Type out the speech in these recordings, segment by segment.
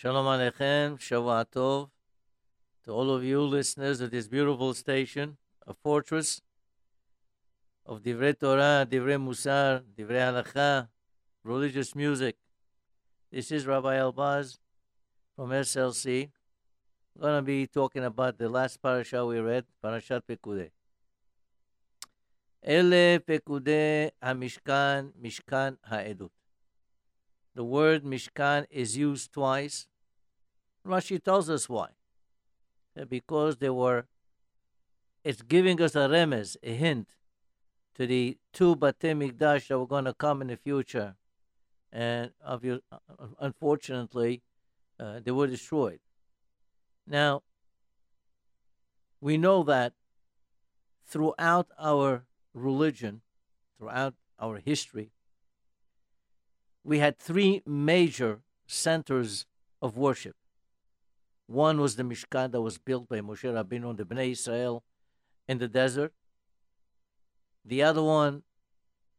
Shalom Aleichem, Shavua Tov, to all of you listeners of this beautiful station, a fortress of Divrei Torah, Divrei Musar, Divrei Halacha, religious music. This is Rabbi Elbaz from SLC. I'm going to be talking about the last parasha we read, Parashat Pekudei. Ele Pekudei HaMishkan, Mishkan HaEdut. The word Mishkan is used twice. Rashi tells us why. Because they were, it's giving us a remez, a hint, to the two Batei Mikdash that were going to come in the future. And uh unfortunately, uh, they were destroyed. Now, we know that throughout our religion, throughout our history, we had three major centers of worship. One was the Mishkan that was built by Moshe Rabbeinu and the Bnei Israel in the desert. The other one,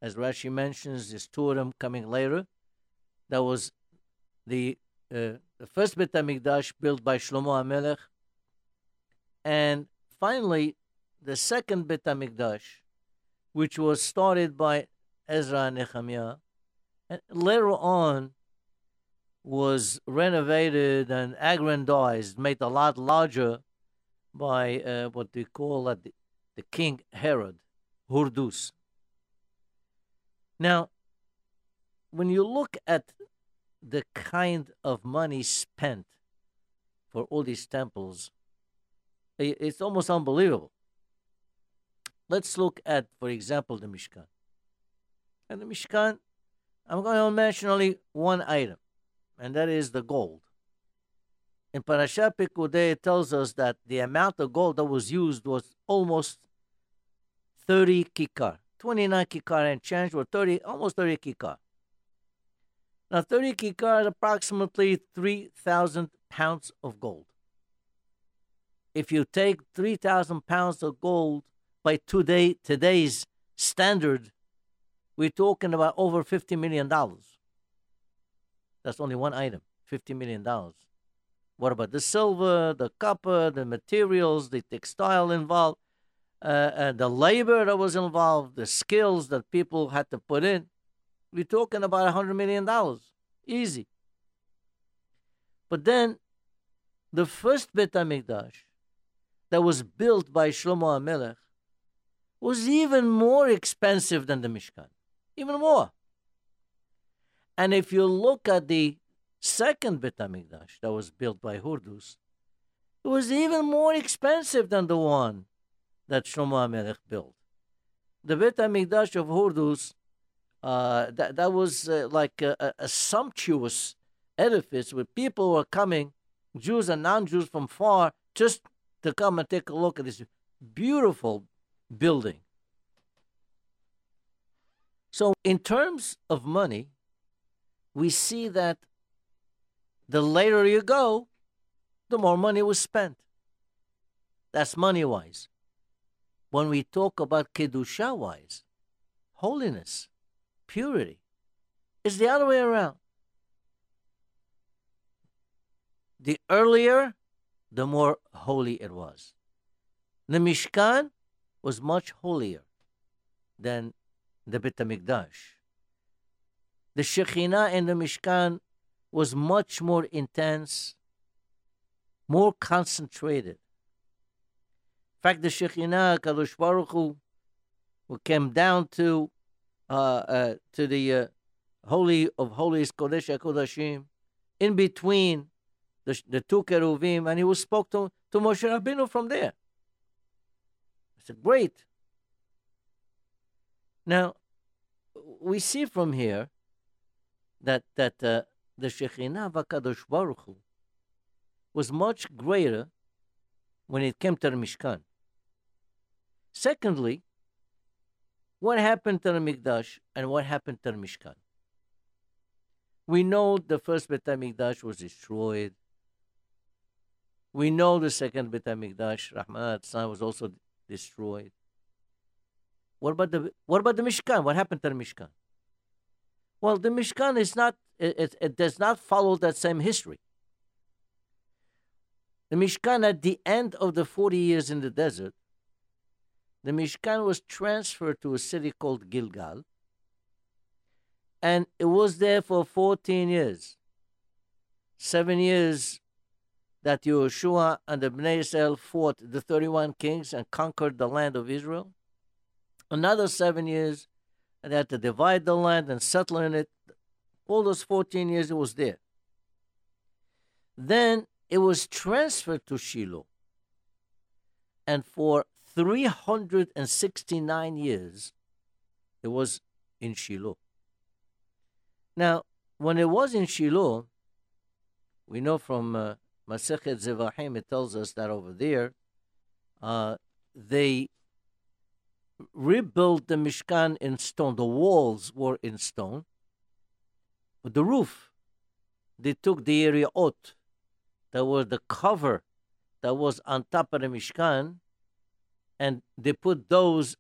as Rashi mentions, is two of them coming later. That was the uh, the first Bet Hamikdash built by Shlomo HaMelech, and finally the second Bet Hamikdash, which was started by Ezra and Nehemiah, and later on was renovated and aggrandized, made a lot larger by uh, what they call uh, the, the King Herod, Hurdus. Now, when you look at the kind of money spent for all these temples, it's almost unbelievable. Let's look at, for example, the Mishkan. And the Mishkan I'm going to mention only one item, and that is the gold. In Parashat Pekudei, it tells us that the amount of gold that was used was almost 30 kikar. 29 kikar and change, or 30, almost 30 kikar. Now, 30 kikar is approximately 3,000 pounds of gold. If you take 3,000 pounds of gold by today, today's standard, we're talking about over $50 million. That's only one item, $50 million. What about the silver, the copper, the materials, the textile involved, uh, uh, the labor that was involved, the skills that people had to put in? We're talking about $100 million. Easy. But then the first Bet HaMikdash that was built by Shlomo HaMelech was even more expensive than the Mishkan even more. And if you look at the second Bet HaMikdash that was built by Hurdus, it was even more expensive than the one that Shlomo HaMelech built. The Bet HaMikdash of Hurdus, uh, that, that was uh, like a, a, a, sumptuous edifice where people were coming, Jews and non-Jews from far, just to come and take a look at this beautiful building. So, in terms of money, we see that the later you go, the more money was spent. That's money wise. When we talk about Kedusha wise, holiness, purity, it's the other way around. The earlier, the more holy it was. The Mishkan was much holier than the Bet HaMikdash. The Shekhinah in the Mishkan was much more intense, more concentrated. In fact, the Shekhinah, Kadosh Baruch Hu, who came down to uh, uh, to the uh, Holy of Holies, Kodesh HaKodashim, in between the, the two Keruvim, and he was spoke to, to Moshe Rabbeinu from there. I said, great. Now, we see from here that that uh, the Shekhinah Vakadosh Baruch Hu was much greater when it came to the Mishkan. Secondly, what happened to the Mikdash and what happened to the Mishkan? We know the first Bet HaMikdash was destroyed. We know the second Bet HaMikdash, Rahman was also destroyed. What about the what about the Mishkan? What happened to the Mishkan? Well, the Mishkan is not it, it, it does not follow that same history. The Mishkan, at the end of the 40 years in the desert, the Mishkan was transferred to a city called Gilgal, and it was there for 14 years. Seven years that Yeshua and the Bnei Israel fought the 31 kings and conquered the land of Israel. Another seven years, and they had to divide the land and settle in it. All those 14 years it was there. Then it was transferred to Shiloh. And for 369 years, it was in Shiloh. Now, when it was in Shiloh, we know from uh, Masechet Zevachim, it tells us that over there, uh, they rebuilt the Mishkan in stone. The walls were in stone. But the roof, they took the area out, that was the cover that was on top of the Mishkan, and they put those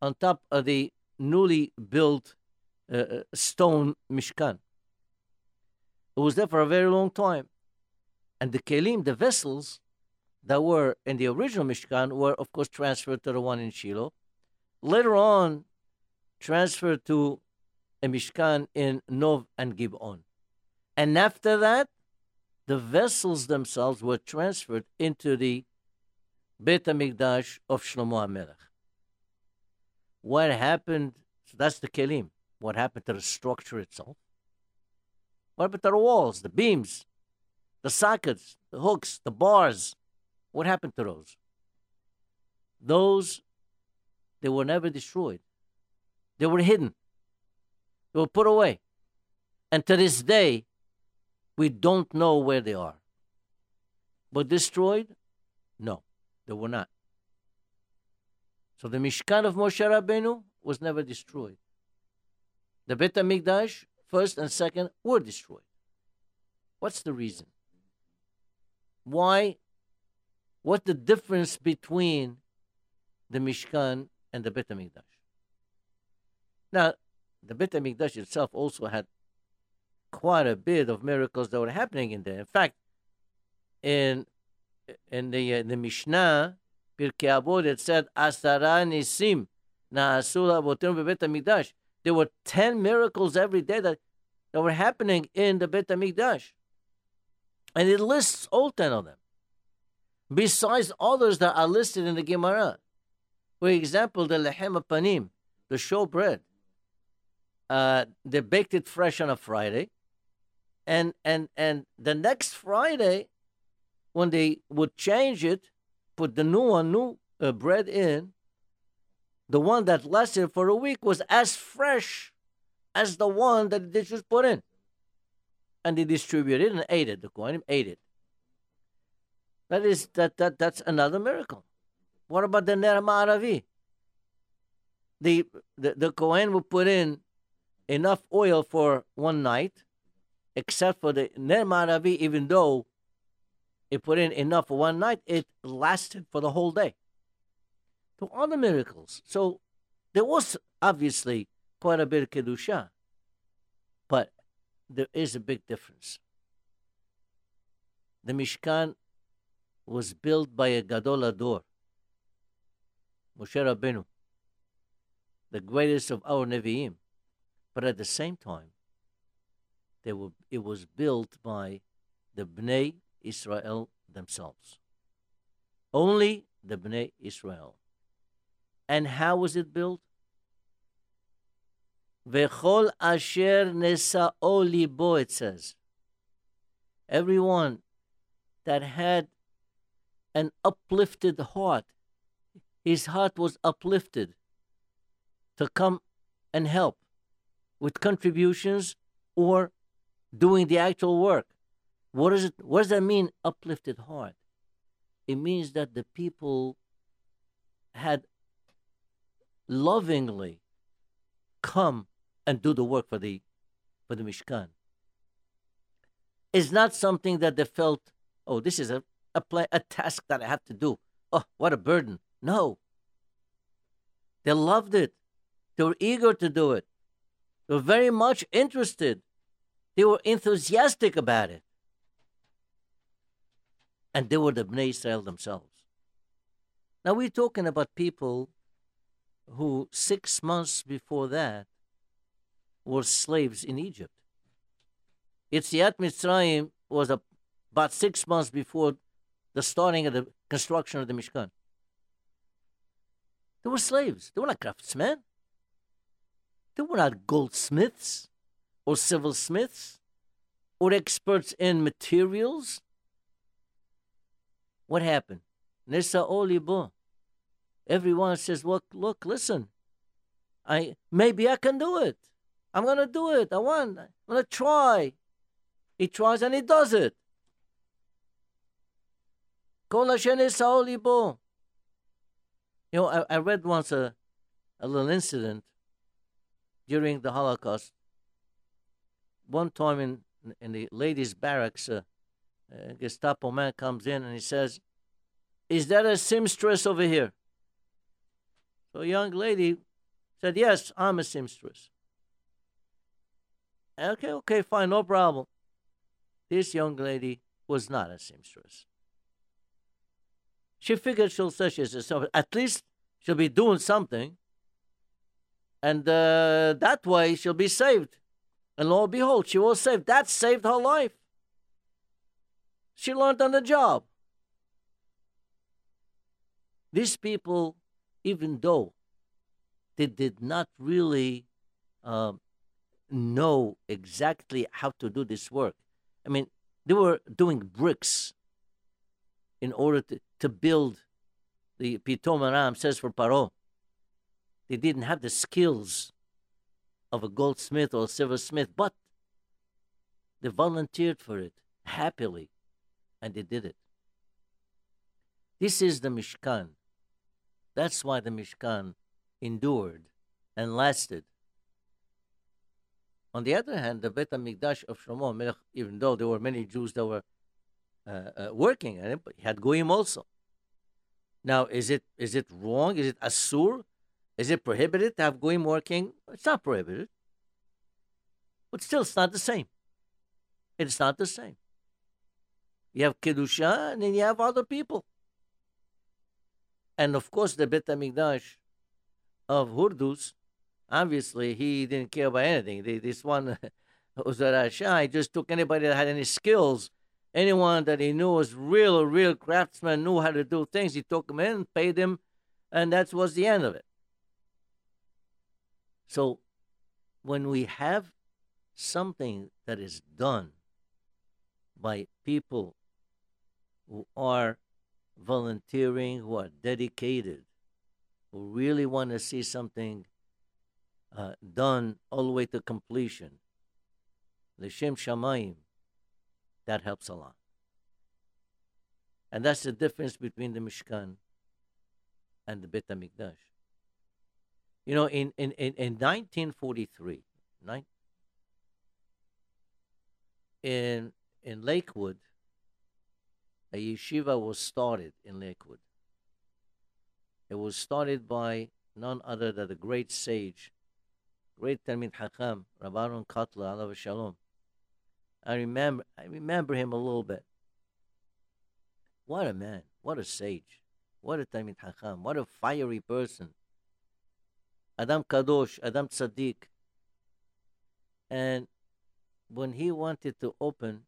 on top of the newly built uh, uh stone Mishkan. It was there for a very long time. And the kelim, the vessels that were in the original Mishkan, were of course transferred to the one in Shiloh. Later on, transferred to a Mishkan in Nov and Gibon. And after that, the vessels themselves were transferred into the Beit HaMikdash of Shlomo HaMelech. What happened, so that's the kelim. What happened to the structure itself? What to the walls, the beams, the sockets, the hooks, the bars. What happened to those? Those, they were never destroyed. They were hidden. They were put away. And to this day, we don't know where they are. But destroyed? No, they were not. So the Mishkan of Moshe Rabbeinu was never destroyed. The Bet HaMikdash, first and second, were destroyed. What's the reason? Why? What's the difference between the Mishkan and the Bet HaMikdash? Now, the Bet HaMikdash itself also had quite a bit of miracles that were happening in there. In fact, in in the uh, the Mishnah, Pirkei Avot, it said Asara Nisim Naasula Botim BeBet HaMikdash. There were ten miracles every day that, that were happening in the Bet HaMikdash. And it lists all 10 of them, besides others that are listed in the Gemara. For example, the lehem panim, the showbread. Uh, they baked it fresh on a Friday, and and and the next Friday, when they would change it, put the new one, new uh, bread in. The one that lasted for a week was as fresh as the one that they just put in and they distributed and ate it. The Kohanim ate it. That is that that that's another miracle. What about the Ner Ma'aravi? The, the the Kohen will put in enough oil for one night, except for the Ner Ma'aravi, even though it put in enough for one night, it lasted for the whole day. So all the miracles. So there was obviously quite a bit of kedusha, but there is a big difference. The Mishkan was built by a Gadol HaDor, Moshe Rabbeinu, the greatest of our Nevi'im. But at the same time, they were, it was built by the Bnei Israel themselves. Only the Bnei Israel. And how was it built? Vechol asher nesa'o libo, it says. Everyone that had an uplifted heart, his heart was uplifted to come and help with contributions or doing the actual work. What does it what does that mean, uplifted heart? It means that the people had lovingly come and do the work for the for the Mishkan. It's not something that they felt, oh, this is a a, a task that I have to do. Oh, what a burden. No. They loved it. They were eager to do it. They were very much interested. They were enthusiastic about it. And they were the Bnei Israel themselves. Now we're talking about people who six months before that were slaves in Egypt. Yetziat Mitzrayim was a, about six months before the starting of the construction of the Mishkan. They were slaves. They were not craftsmen. They were not goldsmiths or silversmiths or experts in materials. What happened? Nisa Olibo. Everyone says, look, look, listen. I maybe I can do it. I'm gonna do it. I want. I'm gonna try. He tries and he does it. You know, I, I read once a, a little incident during the Holocaust. One time in in the ladies' barracks, uh, a Gestapo man comes in and he says, "Is that a seamstress over here?" So a young lady said, Yes, I'm a seamstress. Okay, okay, fine, no problem. This young lady was not a seamstress. She figured she'll say she's seamstress. At least she'll be doing something. And uh, that way she'll be saved. And lo and behold, she was saved. That saved her life. She learned on the job. These people even though they did not really uh, know exactly how to do this work. I mean, they were doing bricks in order to, to build the Pitom Raamses for Paro. They didn't have the skills of a goldsmith or a silversmith, but they volunteered for it happily, and they did it. This is the Mishkan. That's why the Mishkan endured and lasted. On the other hand, the Bet HaMikdash of Shlomo even though there were many Jews that were Uh, uh, working in it, but he had Goyim also. Now, is it is it wrong? Is it asur? Is it prohibited to have Goyim working? It's not prohibited. But still, it's not the same. It's not the same. You have Kedusha and then you have other people. And of course, the Bet HaMikdash of Hurdus, obviously, he didn't care about anything. This one, Uzarashai, just took anybody that had any skills, anyone that he knew was real, real craftsman, knew how to do things. He took them in, paid them, and that was the end of it. So, when we have something that is done by people who are volunteering, who are dedicated, who really want to see something uh, done all the way to completion. L'shem Shamayim, that helps a lot. And that's the difference between the Mishkan and the Bet HaMikdash. You know, in, in, in, in 1943, nine, in, in Lakewood, a yeshiva was started in Lakewood. It was started by none other than the great sage, great Talmid Hakam, Rav Aharon Kotler, alav Shalom. I remember, I remember him a little bit. What a man! What a sage! What a Talmid Hakam! What a fiery person! Adam Kadosh, Adam Tzaddik. And when he wanted to open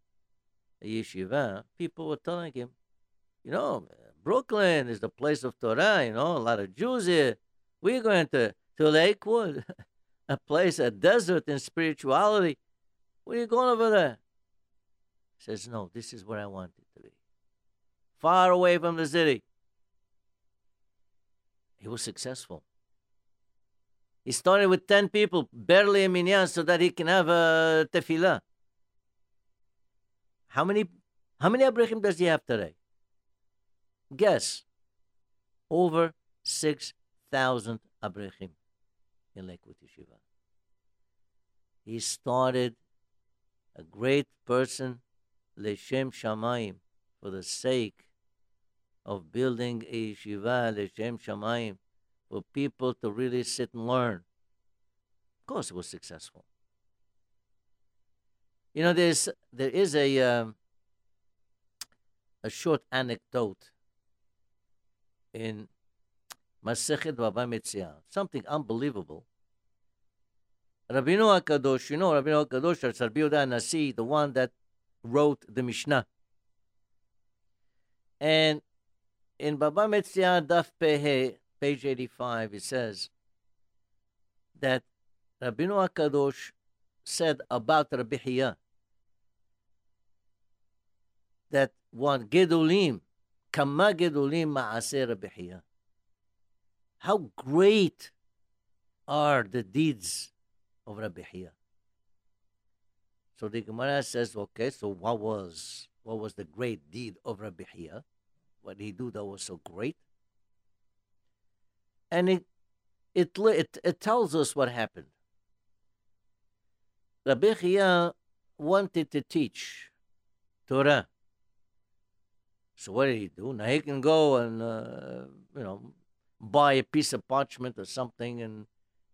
a yeshiva, people were telling him, you know, Brooklyn is the place of Torah, you know, a lot of Jews here. We're going to, to Lakewood, a place, a desert in spirituality. Where are you going over there? Says, no, this is where I want it to be. Far away from the city. He was successful. He started with 10 people, barely a minyan, so that he can have a tefillah. How many how many avrechim does he have today? Guess. Over 6,000 avrechim in Lakewood Yeshiva. He started a great person, Leshem Shamayim, for the sake of building a yeshiva, Leshem Shamayim, for people to really sit and learn. Of course, it was successful. You know, there's there is a um, a short anecdote in Masechet Baba Metzia, something unbelievable. Rabbeinu HaKadosh, you know Rabbeinu HaKadosh, Rabbi Yehuda Nasi, the one that wrote the Mishnah. And in Baba Metzia Daf Pehe, page 85, it says that Rabbeinu HaKadosh said about Rabbi Hiya that one Gedulim, Kama Gedulim Ma'aseh Rabbi Hiya. How great are the deeds of Rabbi Hiya. So the Gemara says, okay, so what was what was the great deed of Rabbi Hiya? What did he do that was so great? And it it it, it tells us what happened. Rabbi Hiya wanted to teach Torah. So what did he do? Now he can go and uh, you know buy a piece of parchment or something and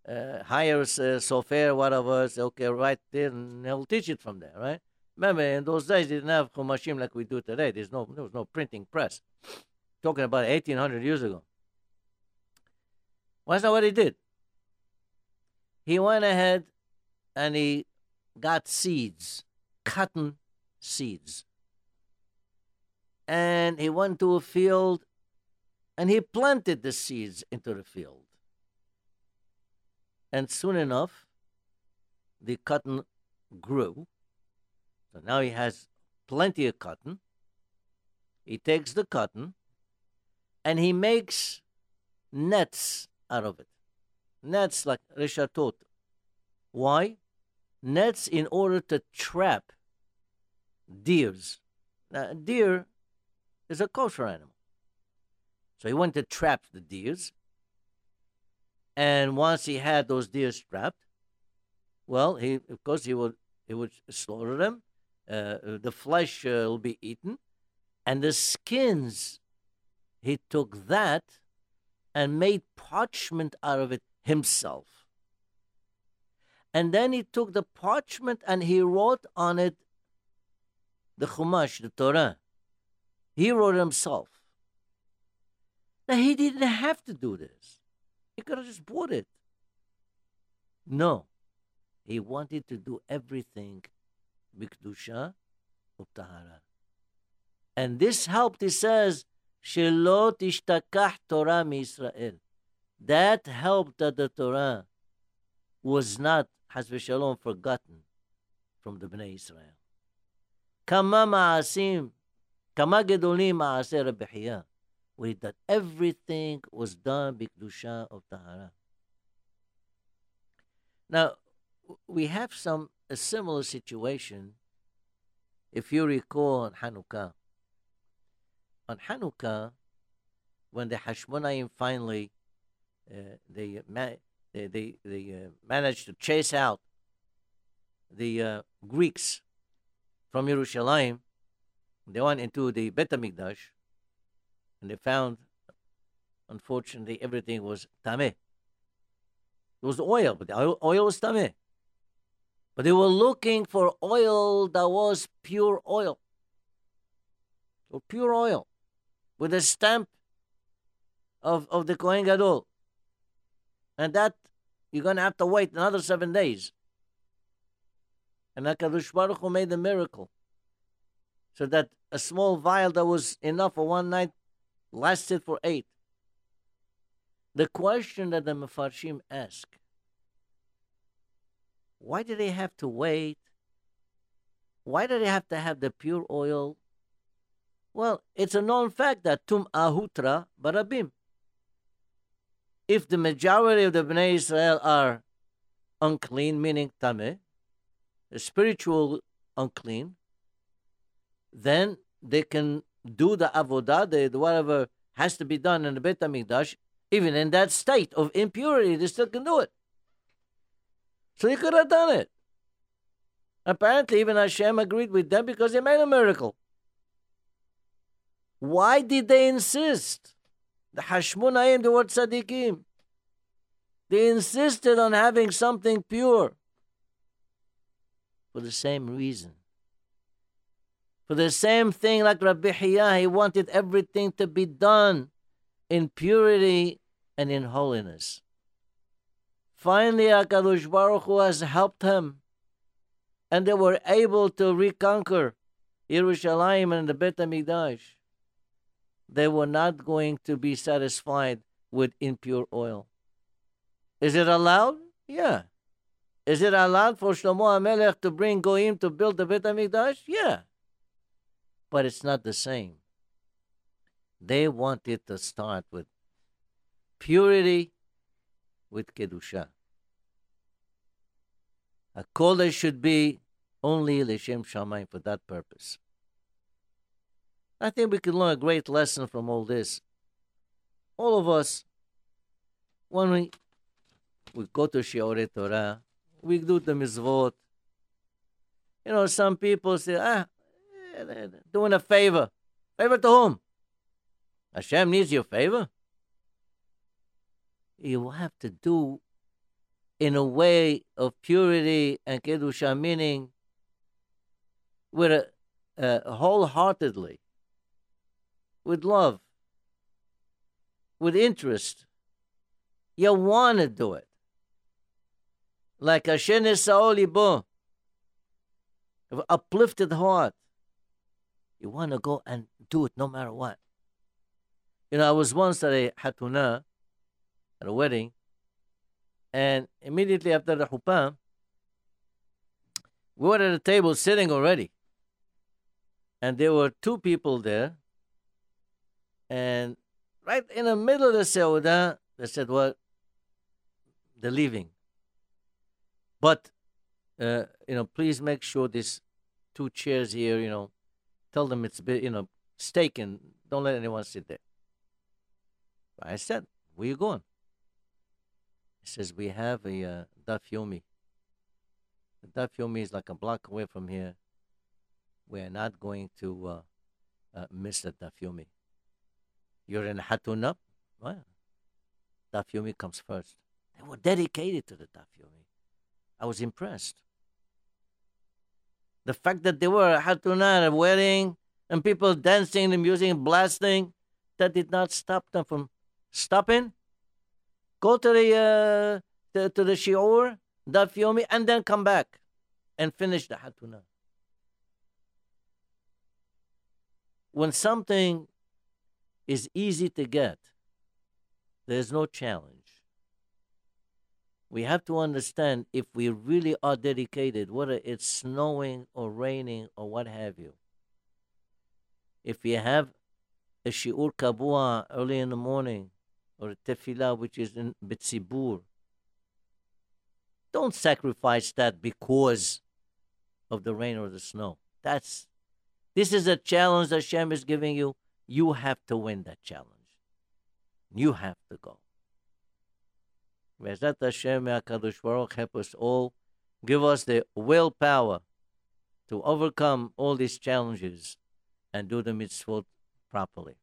uh, hires a sofer, whatever, say, okay, write it, and he'll teach it from there, right? Remember, in those days, they didn't have chumashim like we do today. There's no, there was no printing press. Talking about 1800 years ago. Well, that's not what he did. He went ahead and he got seeds, cotton seeds. And he went to a field and he planted the seeds into the field. And soon enough, the cotton grew. So now he has plenty of cotton. He takes the cotton and he makes nets out of it. Nets like reshatot. Why? Nets in order to trap deers. Now, a deer is a kosher animal. So he went to trap the deers. And once he had those deer strapped, well, he of course he would he would slaughter them. Uh, the flesh uh, will be eaten, and the skins. He took that and made parchment out of it himself. And then he took the parchment and he wrote on it the Chumash, the Torah. He wrote himself. Now, he didn't have to do this. He could have just bought it. No. He wanted to do everything bikdusha utahara. And this helped, he says, Shelo tishtakach Torah Israel. That helped that the Torah was not, has shalom, forgotten from the Bnei Israel. Kama ma'asim, kama gedolim ma'aseh with that everything was done bikdusha of tahara. Now, we have some a similar situation. If you recall on Hanukkah, on Hanukkah, when the Hashmonaim finally uh, they, they they they uh, managed to chase out the uh, Greeks from Jerusalem, they went into the Bet Hamikdash and they found, unfortunately, everything was tameh. It was oil, but the oil, was tameh. But they were looking for oil that was pure oil. So pure oil with a stamp of, of the Kohen Gadol. And that you're going to have to wait another seven days. And HaKadosh Baruch Hu made the miracle. So that a small vial that was enough for one night lasted for eight. The question that the Mefarshim ask, why do they have to wait? Why do they have to have the pure oil? Well, it's a known fact that tumah hutra barabim. If the majority of the Bnei Israel are unclean, meaning tameh, spiritual unclean, then they can do the avodah, the, whatever has to be done in the Beit Hamikdash, even in that state of impurity, they still can do it. So they could have done it. Apparently, even Hashem agreed with them because they made a miracle. Why did they insist? The Hashmonayim, the word tzaddikim. They insisted on having something pure for the same reason For the same thing, like Rabbi Hiyah, he wanted everything to be done in purity and in holiness. Finally, HaKadosh Baruch Hu has helped him, and they were able to reconquer Yerushalayim and the Bet HaMikdash. They were not going to be satisfied with impure oil. Is it allowed? Yeah. Is it allowed for Shlomo HaMelech to bring Goyim to build the Bet HaMikdash? Yeah but it's not the same. They wanted to start with purity, with Kedusha. A kodesh should be only L'Shem Shamayim for that purpose. I think we can learn a great lesson from all this. All of us, when we, we go to Shiurei Torah, we do the mitzvot. You know, some people say, ah, doing a favor. Favor to whom? Hashem needs your favor. You will have to do in a way of purity and kedusha, meaning with a, wholeheartedly, with love, with interest. You want to do it. Like Hashem is Sa'olibo, uplifted heart. You want to go and do it no matter what. You know, I was once at a hatuna, at a wedding, and immediately after the huppah, we were at a table sitting already. And there were two people there. And right in the middle of the Seudah, they said, Well, they're leaving. But, uh, you know, please make sure these two chairs here, you know, Tell them it's a bit you know staking. Don't let anyone sit there. I said, "Where you going?" He says, "We have a uh, Daf Yomi. The Daf Yomi is like a block away from here. We're not going to uh, uh, miss the Daf Yomi. You're in Hatunap? Well, Daf Yomi comes first. They were dedicated to the Daf Yomi. I was impressed. The fact that they were hatuna, wedding, and people dancing, the music, blasting, that did not stop them from stopping. Go to the uh, to, to the shiur, daf yomi, and then come back and finish the hatuna. When something is easy to get, there's no challenge we have to understand if we really are dedicated, whether it's snowing or raining or what have you. If you have a shiur kabua early in the morning or a tefillah which is in bitzibur, don't sacrifice that because of the rain or the snow. That's this is a challenge that Hashem is giving you. You have to win that challenge. You have to go. Be'ezrat Hashem, HaKadosh Baruch help us all. Give us the willpower to overcome all these challenges and do the mitzvot properly.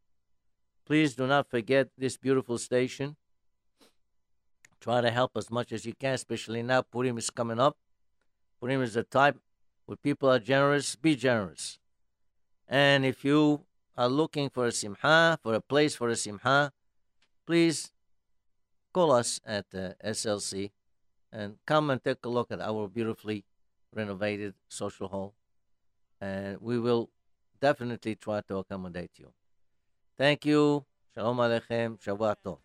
Please do not forget this beautiful station. Try to help as much as you can, especially now Purim is coming up. Purim is a time where people are generous. Be generous. And if you are looking for a simha, for a place for a simha, please call us at uh, SLC and come and take a look at our beautifully renovated social hall. And we will definitely try to accommodate you. Thank you. Shalom Aleichem. Shabbat Tov.